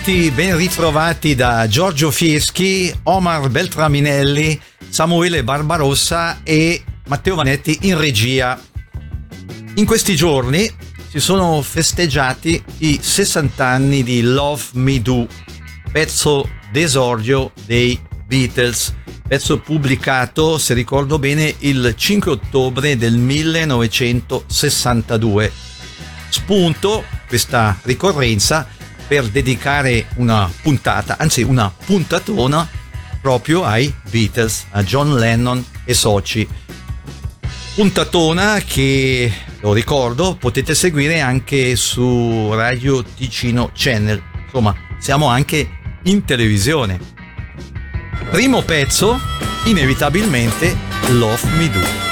ritrovati, ben ritrovati da Giorgio Fieschi, Omar Beltraminelli, Samuele Barbarossa e Matteo Vanetti in regia. In questi giorni si sono festeggiati i 60 anni di Love Me Do, pezzo d'esordio dei Beatles, pezzo pubblicato, se ricordo bene, il 5 ottobre del 1962. Spunto questa ricorrenza per dedicare una puntata, anzi una puntatona proprio ai Beatles, a John Lennon e soci. Puntatona che, lo ricordo, potete seguire anche su Radio Ticino Channel. Insomma, siamo anche in televisione. Primo pezzo, inevitabilmente Love Me Do.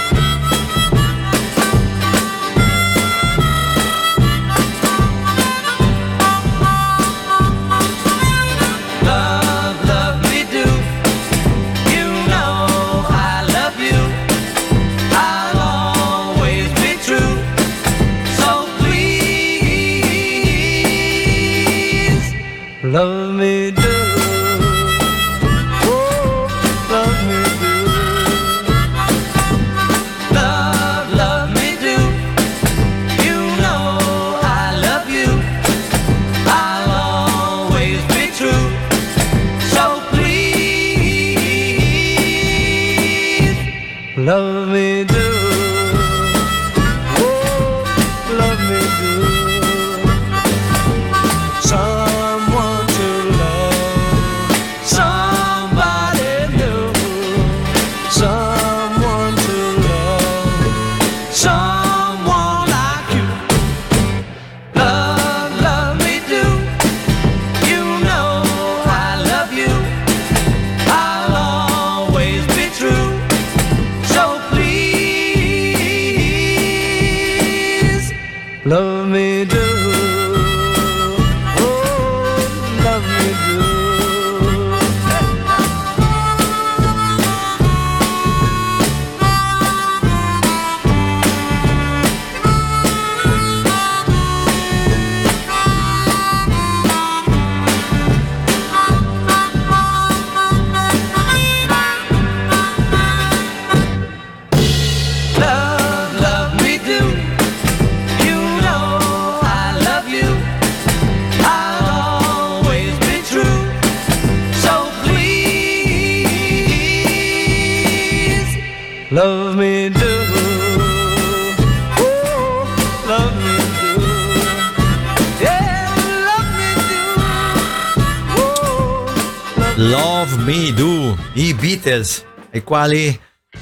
Ai quali,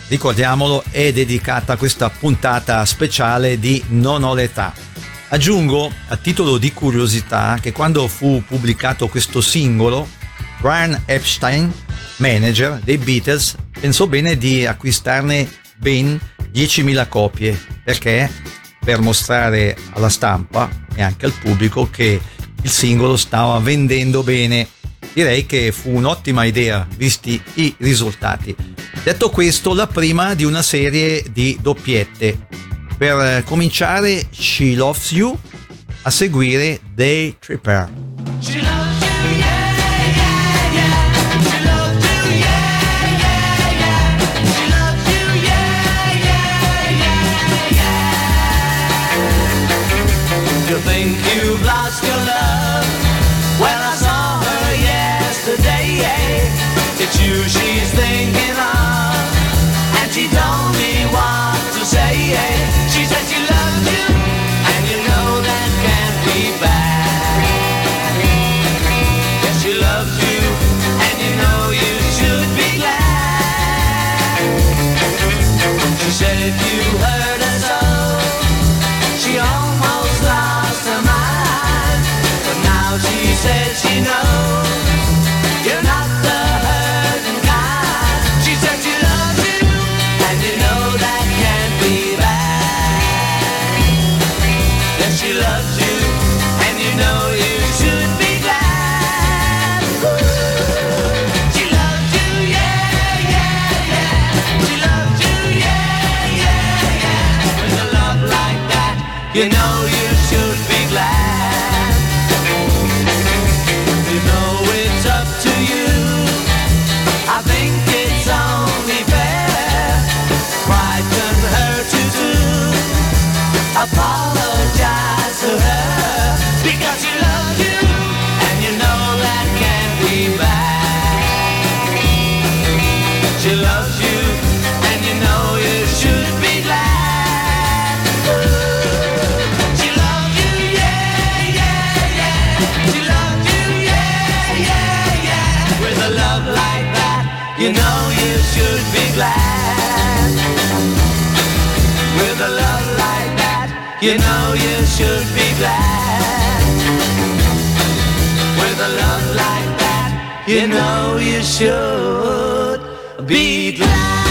ricordiamolo, è dedicata questa puntata speciale di Non ho l'età. Aggiungo, a titolo di curiosità, che quando fu pubblicato questo singolo, Brian Epstein, manager dei Beatles, pensò bene di acquistarne ben 10.000 copie, perché per mostrare alla stampa e anche al pubblico che il singolo stava vendendo bene. Direi che fu un'ottima idea, visti i risultati. Detto questo, la prima di una serie di doppiette. Per eh, cominciare, She Loves You, a seguire Day Tripper. You know you should be glad. With a love like that, you know you should be glad.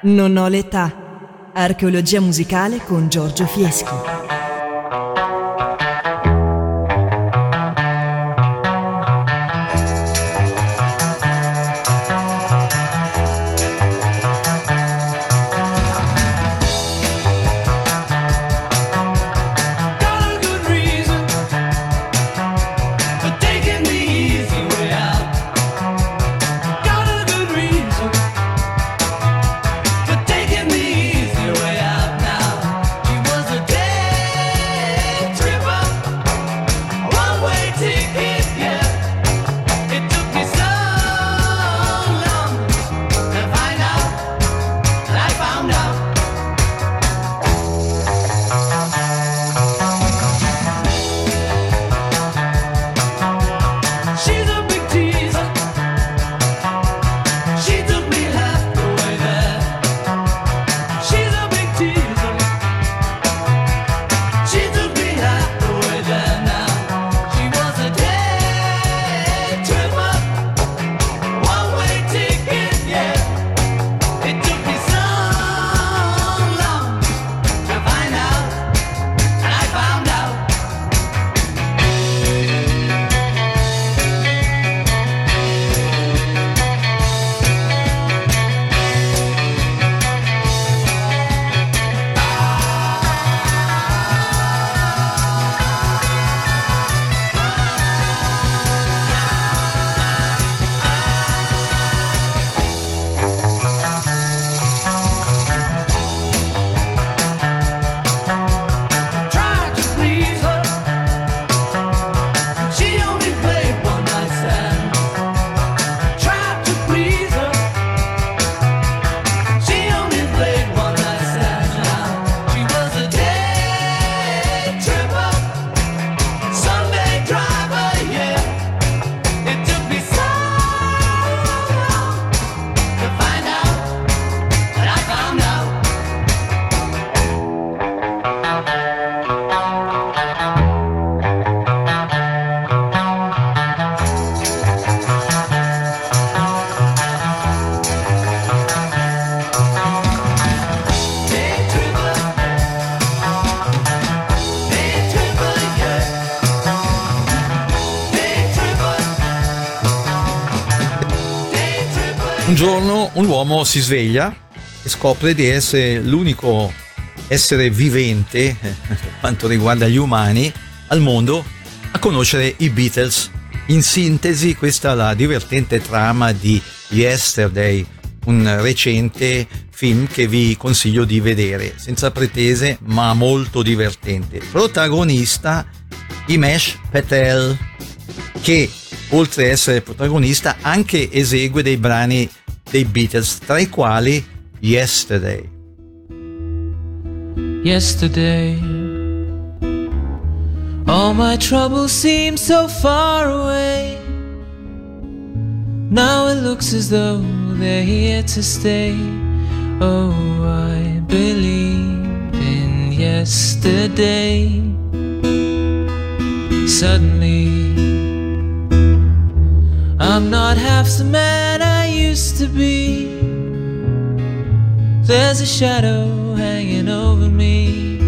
Non ho l'età. Archeologia musicale con Giorgio Fieschi. Si sveglia e scopre di essere l'unico essere vivente, eh, per quanto riguarda gli umani, al mondo a conoscere i Beatles. In sintesi, questa è la divertente trama di Yesterday, un recente film che vi consiglio di vedere, senza pretese ma molto divertente. Protagonista Imesh Patel, che oltre a essere protagonista anche esegue dei brani dei Beatles, tra i quali Yesterday. yesterday. All my troubles seem so far away. Now it looks as though they're here to stay. Oh, I believe in yesterday. Suddenly, I'm not half the man I used to be. There's a shadow hanging over me.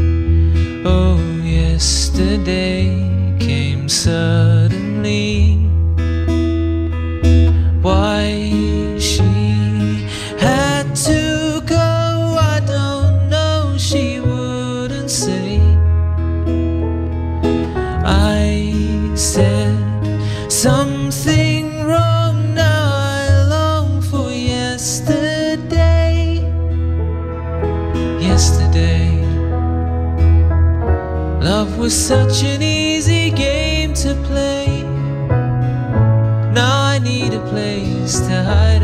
Oh, yesterday came suddenly. Why was such an easy game to play. Now I need a place to hide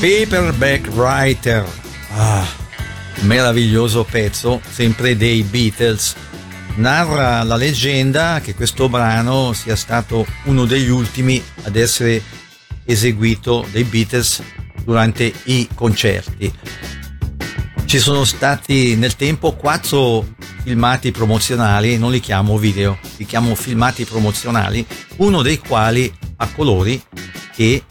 Paperback Writer. Ah, meraviglioso pezzo, sempre dei Beatles. Narra la leggenda che questo brano sia stato uno degli ultimi ad essere eseguito dai Beatles durante i concerti. Ci sono stati nel tempo quattro filmati promozionali, non li chiamo video, li chiamo filmati promozionali, uno dei quali a colori che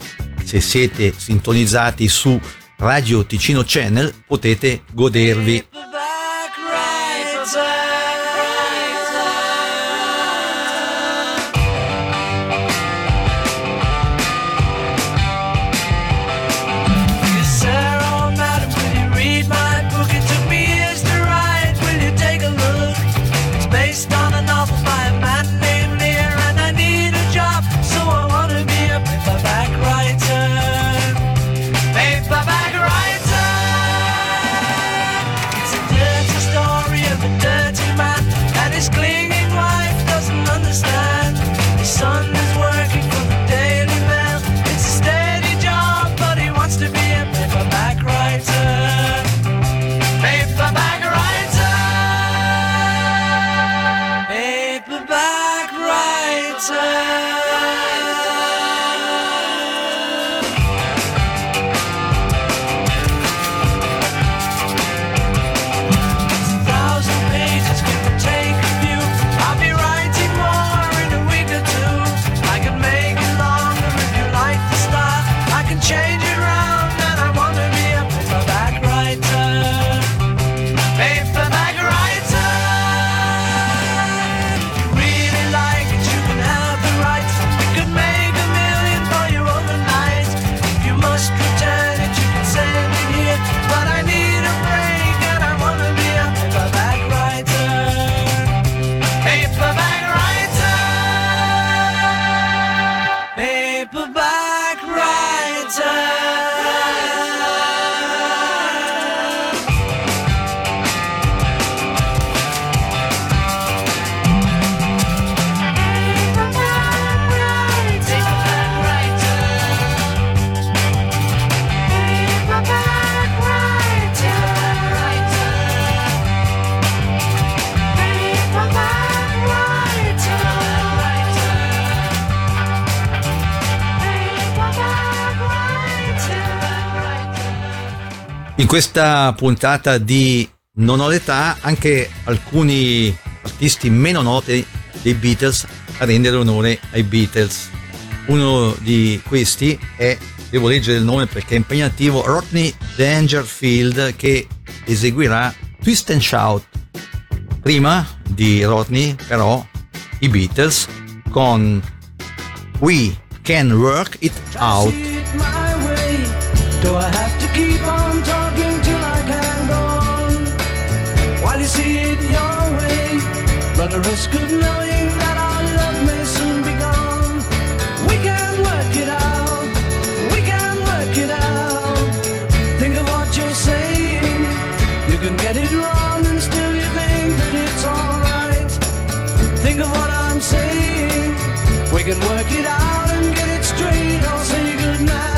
se siete sintonizzati su Radio Ticino Channel potete godervi. Questa puntata di Non ho l'età anche alcuni artisti meno noti dei Beatles a rendere onore ai Beatles. Uno di questi è, devo leggere il nome perché è impegnativo, Rodney Dangerfield che eseguirà Twist and Shout. Prima di Rodney però i Beatles con We Can Work It Out. Your way, the risk of knowing that our love may soon be gone. We can work it out. We can work it out. Think of what you're saying. You can get it wrong and still you think that it's alright. Think of what I'm saying. We can work it out and get it straight. I'll say goodnight.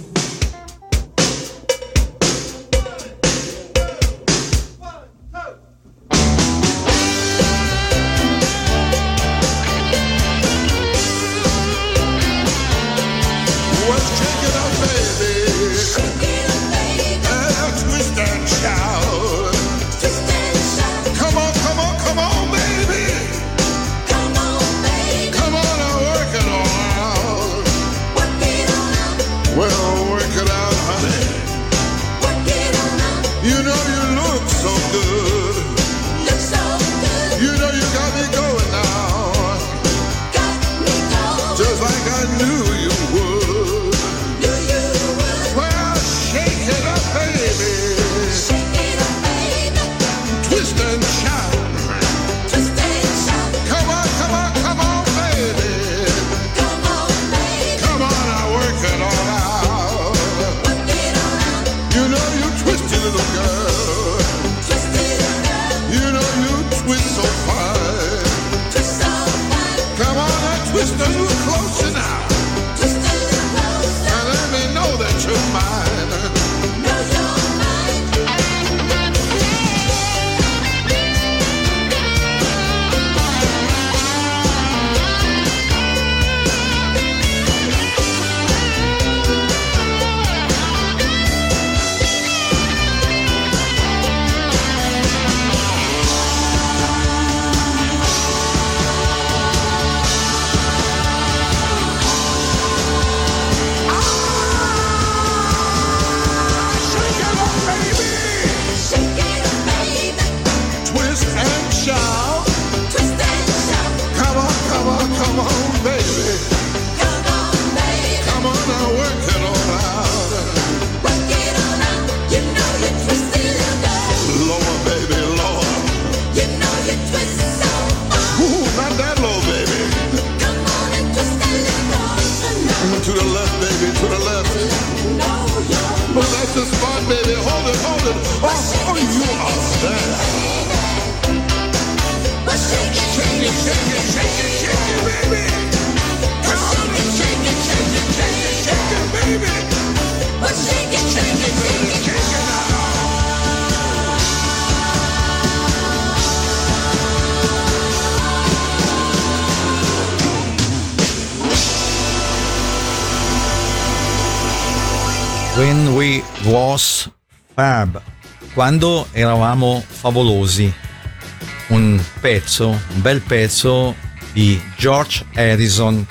quando eravamo favolosi. Un pezzo, un bel pezzo di George Harrison,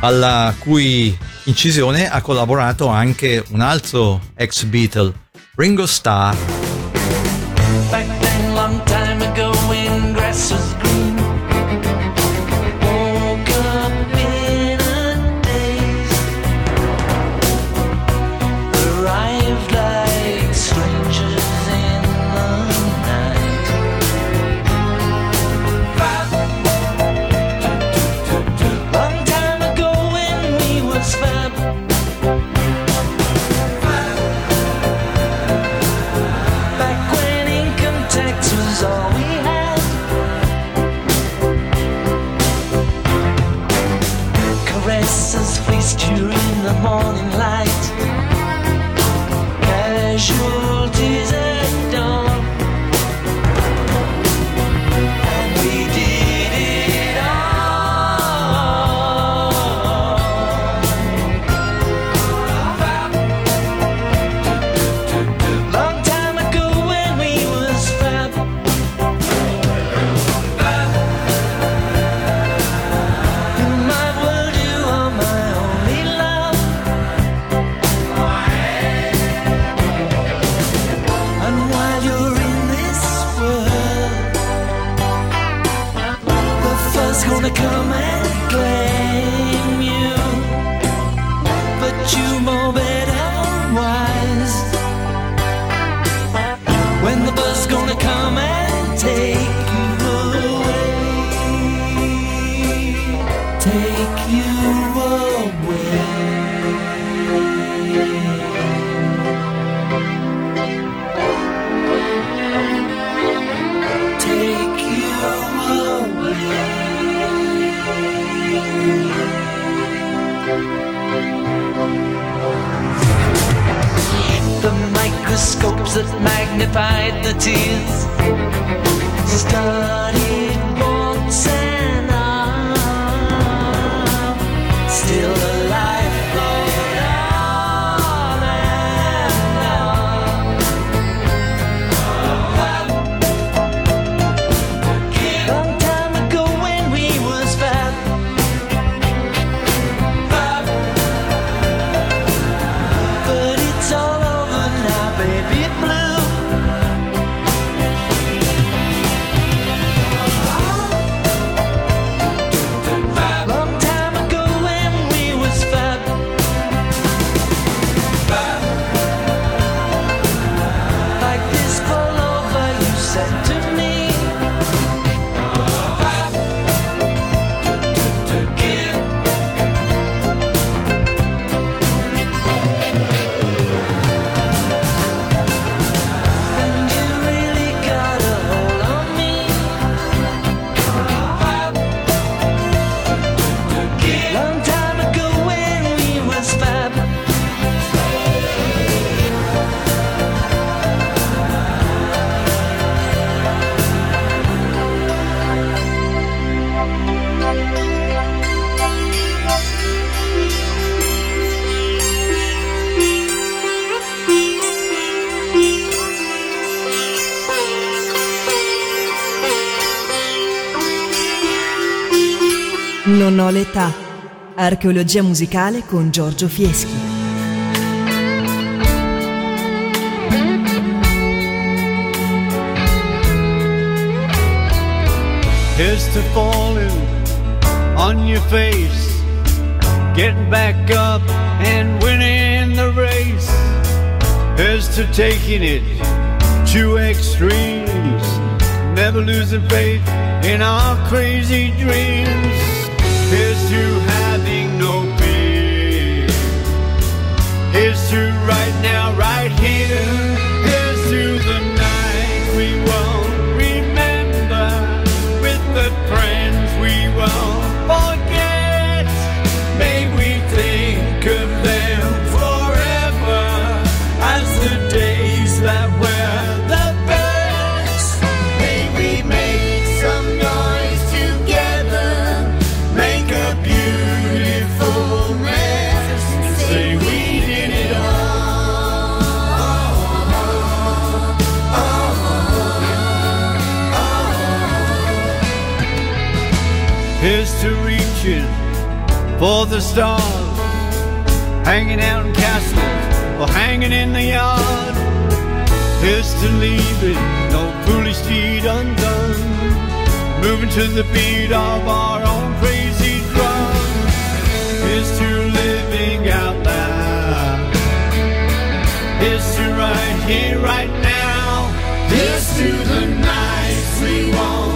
alla cui incisione ha collaborato anche un altro ex Beatle, Ringo Starr. Back then, long time ago, when grass was green. tears. Non ho l'età. Archeologia musicale con Giorgio Fieschi. Here's to falling on your face, getting back up and winning the race. Here's to taking it to extremes, never losing faith in our crazy dreams. Here's to having no fear. To right now, right here. for the stars, hanging out in castles or hanging in the yard. Here's to leaving, no foolish deed undone, moving to the beat of our own crazy drum. Here's to living out loud. Here's to right here, right now. Here's to the nights we want.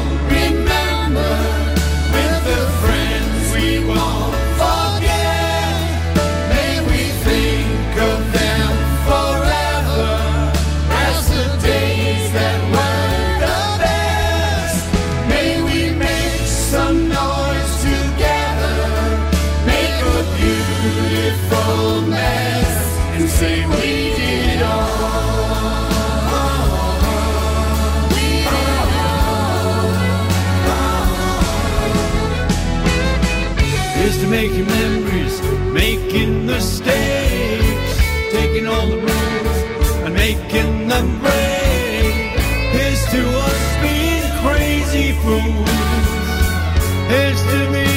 to me.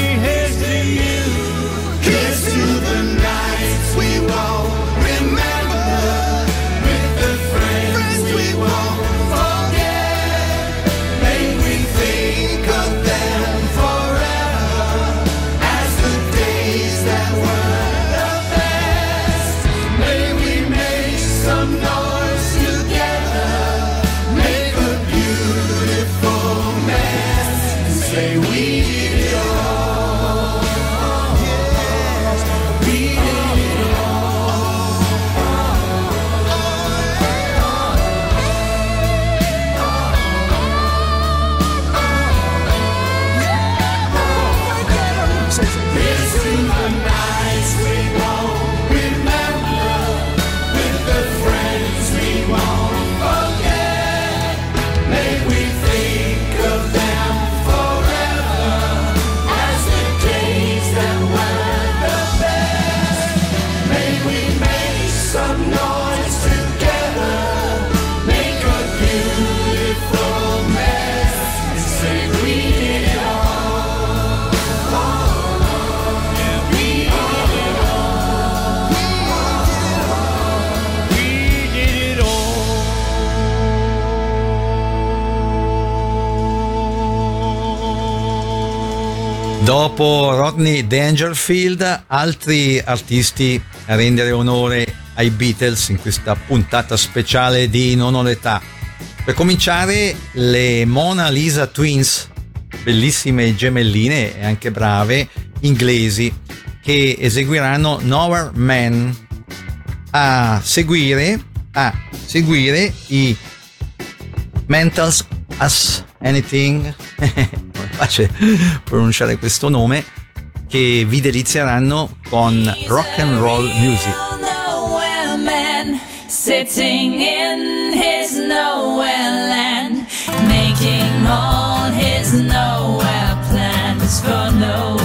dopo Rodney Dangerfield, altri artisti a rendere onore ai Beatles in questa puntata speciale di Non ho l'età. Per cominciare, le Mona Lisa Twins, bellissime gemelline e anche brave, inglesi, che eseguiranno Nowhere Man. A seguire, a seguire i Mentals As Anything. capace pronunciare questo nome, che vi delizieranno con rock and roll music. Sitting in his nowhere land, making all his nowhere plans for nowhere.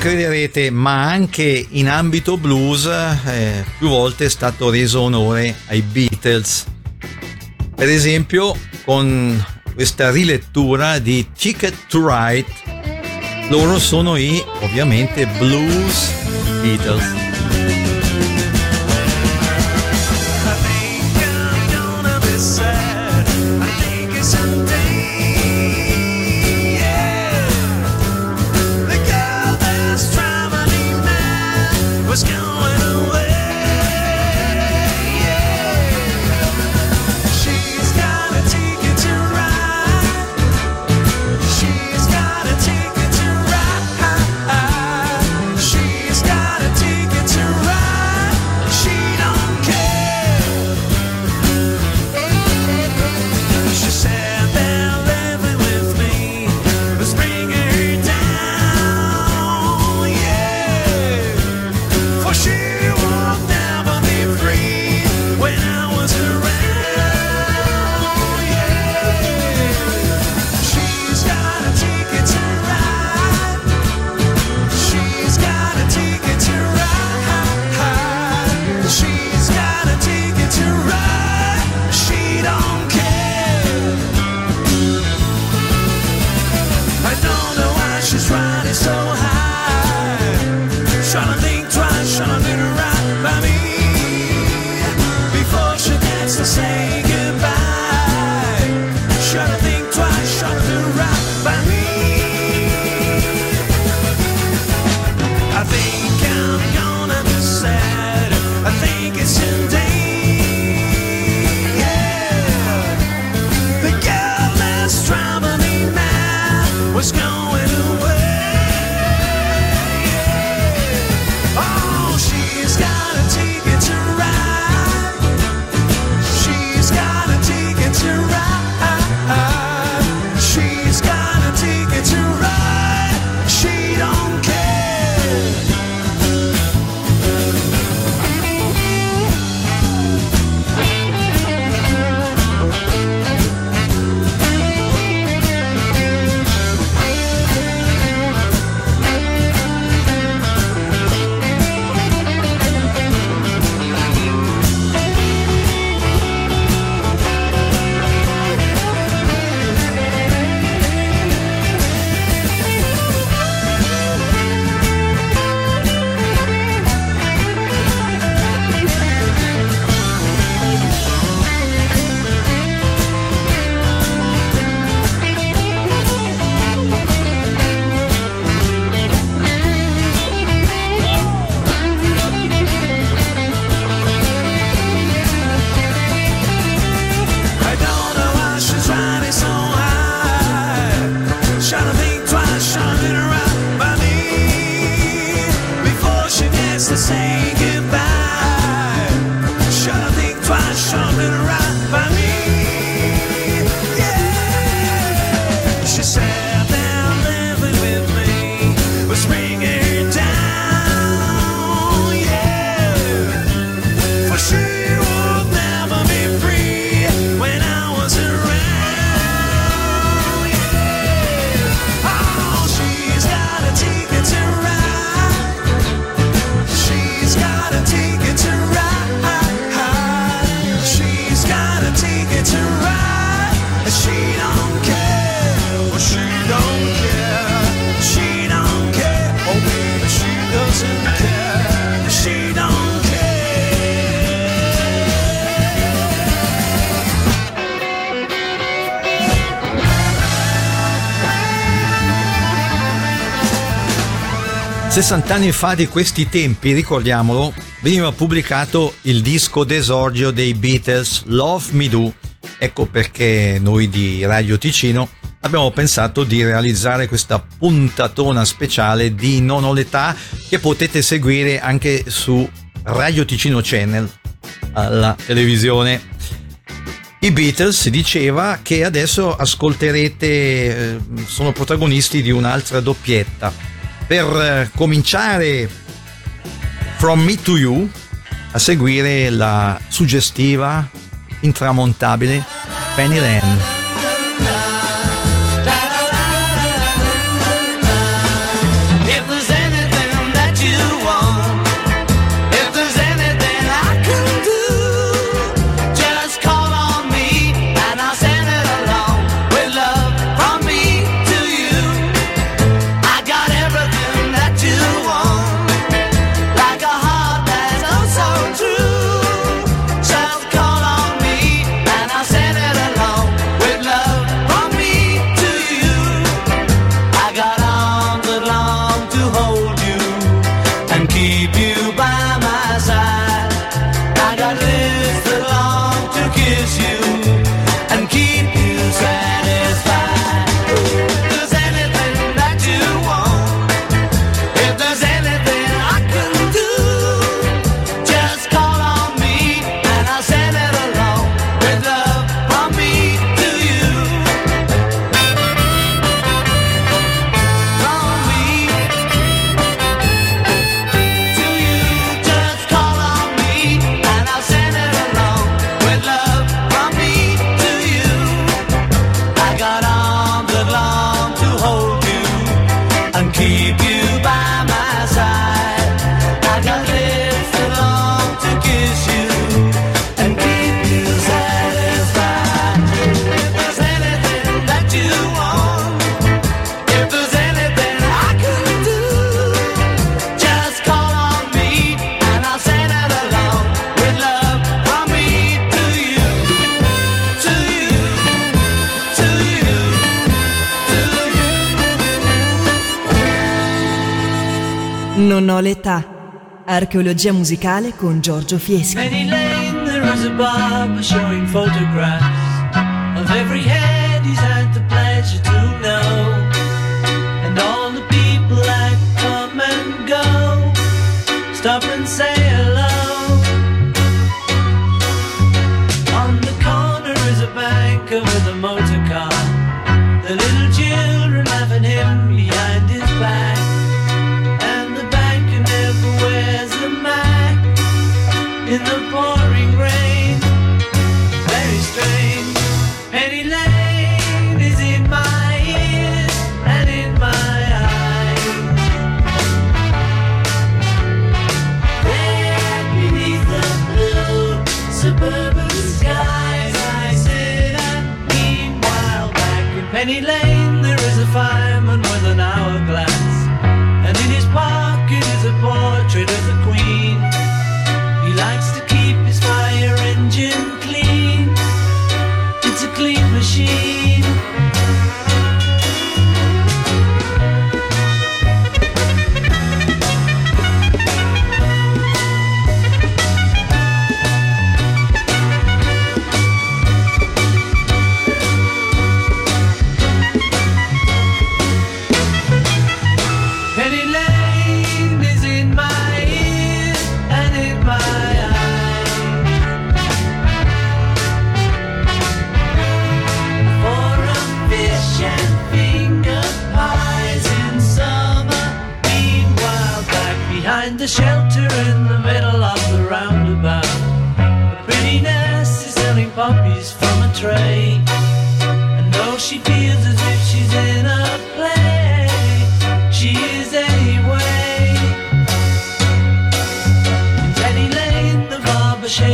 crederete, ma anche in ambito blues eh, più volte è stato reso onore ai Beatles. Per esempio con questa rilettura di Ticket to Ride, loro sono i ovviamente blues Beatles. 60 anni fa di questi tempi, ricordiamolo, veniva pubblicato il disco d'esordio dei Beatles, Love Me Do. Ecco perché noi di Radio Ticino abbiamo pensato di realizzare questa puntatona speciale di Non ho l'età che potete seguire anche su Radio Ticino Channel, alla televisione. I Beatles si diceva che adesso ascolterete, eh, sono protagonisti di un'altra doppietta per eh, cominciare From Me to You, a seguire la suggestiva, intramontabile Penny Lane. Ho l'età. Archeologia musicale con Giorgio Fieschi. Penny Lane, there is a barber showing photographs of every head he's had the pleasure to know, and all the people that come and go. Stop and say hello.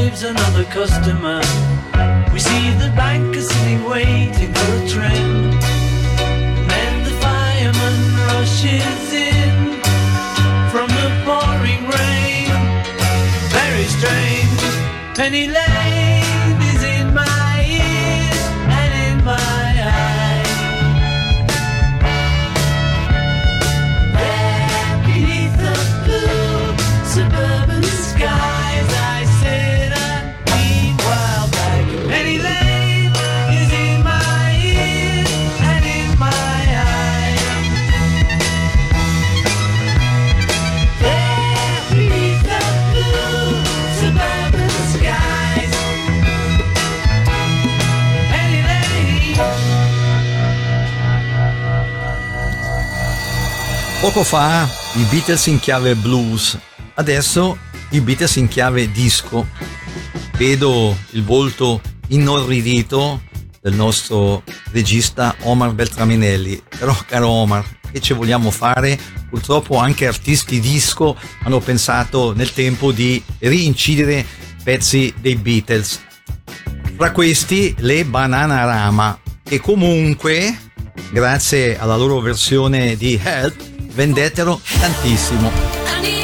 Barber shaves another customer. We see the banker sitting waiting for a. And then the fireman rushes in from the pouring rain. Very strange. Penny Lane Poco fa i Beatles in chiave blues, adesso i Beatles in chiave disco. Vedo il volto inorridito del nostro regista Omar Beltraminelli. Però, caro Omar, che ci vogliamo fare? Purtroppo anche artisti disco hanno pensato nel tempo di rincidere pezzi dei Beatles. Fra questi le Bananarama, che comunque, grazie alla loro versione di Help, vendettero tantissimo.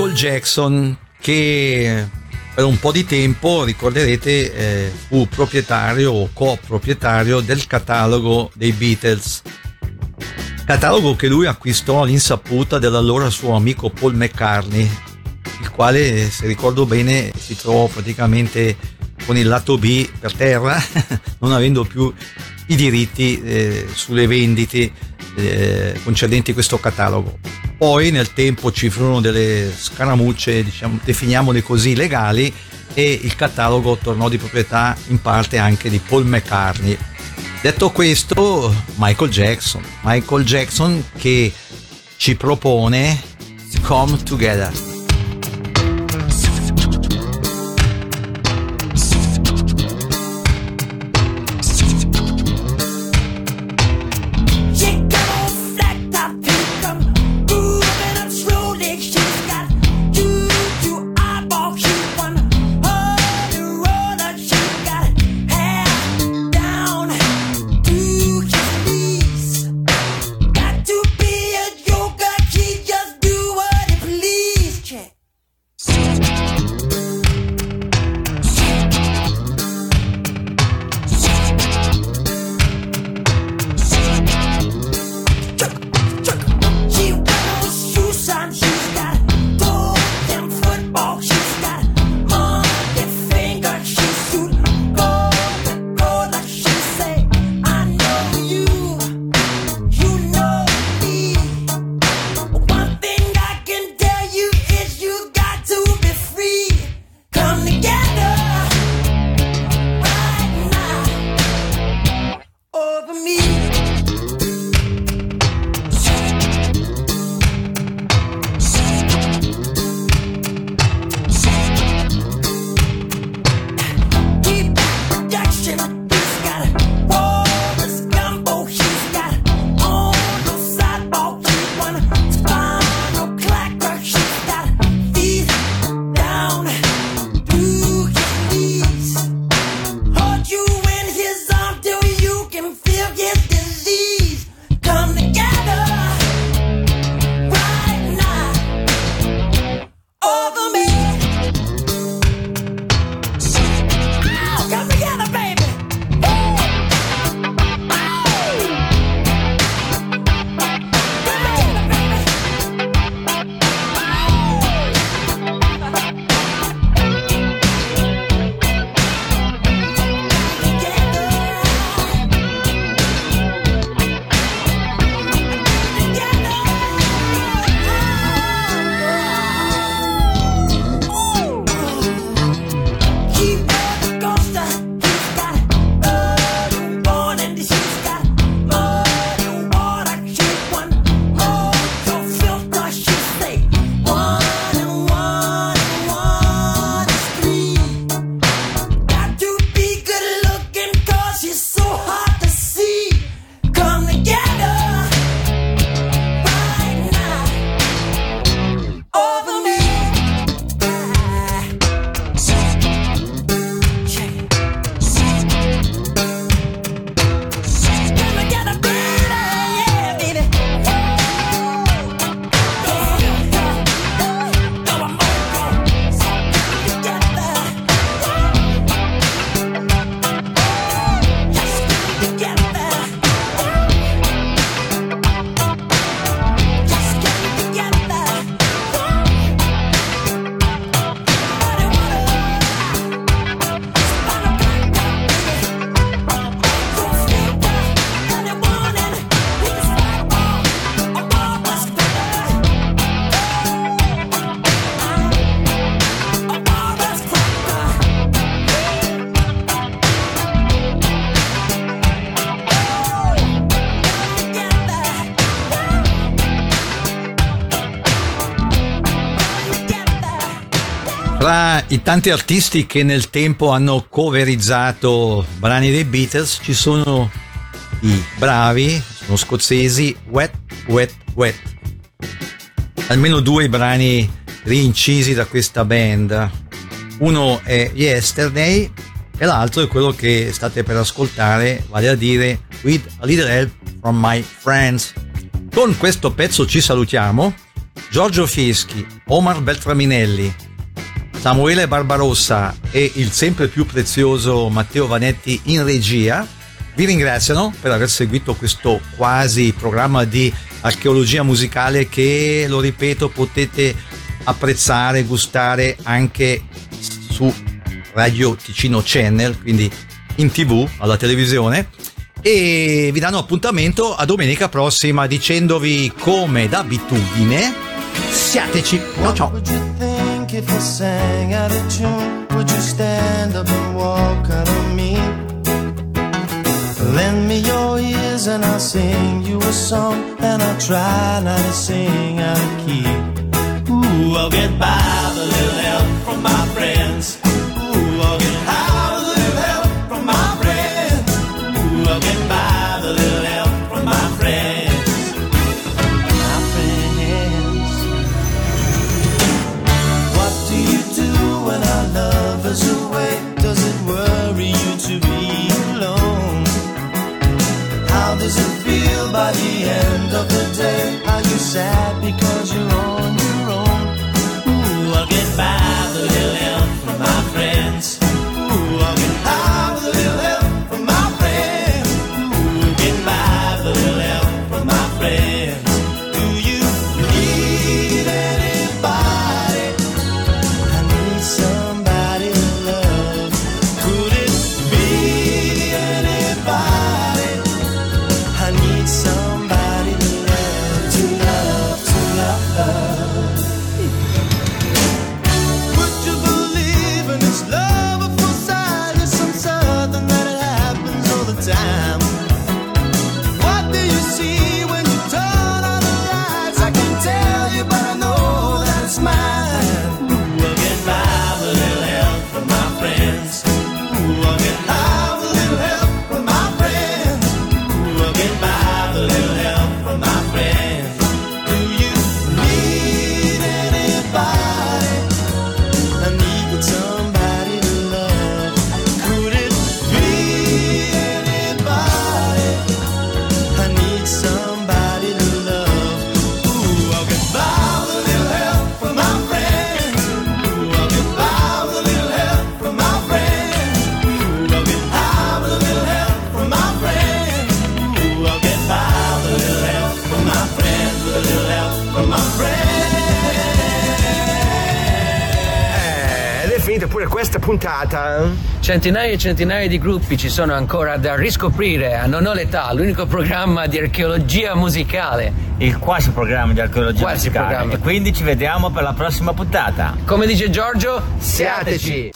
Michael Jackson che per un po' di tempo, ricorderete, eh, fu proprietario o coproprietario del catalogo dei Beatles. Catalogo che lui acquistò all'insaputa dell'allora suo amico Paul McCartney, il quale, se ricordo bene, si trovò praticamente con il lato B per terra, non avendo più i diritti eh, sulle vendite eh, concedenti questo catalogo. Poi nel tempo ci furono delle scaramucce, diciamo, definiamole così, legali e il catalogo tornò di proprietà in parte anche di Paul McCartney. Detto questo, Michael Jackson, Michael Jackson che ci propone Come Together. Tanti artisti che nel tempo hanno coverizzato brani dei Beatles ci sono i bravi, sono scozzesi, Wet, Wet, Wet. Almeno due brani rincisi da questa band. Uno è Yesterday e l'altro è quello che state per ascoltare, vale a dire With a Little Help from My Friends. Con questo pezzo ci salutiamo. Giorgio Fieschi, Omar Beltraminelli, Samuele Barbarossa e il sempre più prezioso Matteo Vanetti in regia vi ringraziano per aver seguito questo quasi programma di archeologia musicale che, lo ripeto, potete apprezzare, gustare anche su Radio Ticino Channel, quindi in tv, alla televisione. E vi danno appuntamento a domenica prossima dicendovi come d'abitudine siateci. Ciao ciao. Think if I sang out of tune? Would you stand up and walk out of me? Lend me your ears and I'll sing you a song, and I'll try not to sing out of key. Ooh, I'll get by with a little help from my friends. By the end of the day? Are you sad because you're on puntata. Centinaia e centinaia di gruppi ci sono ancora da riscoprire a Non ho l'età, l'unico programma di archeologia musicale. Il quasi programma di archeologia Quasi musicale. programma. E quindi ci vediamo per la prossima puntata. Come dice Giorgio, siateci!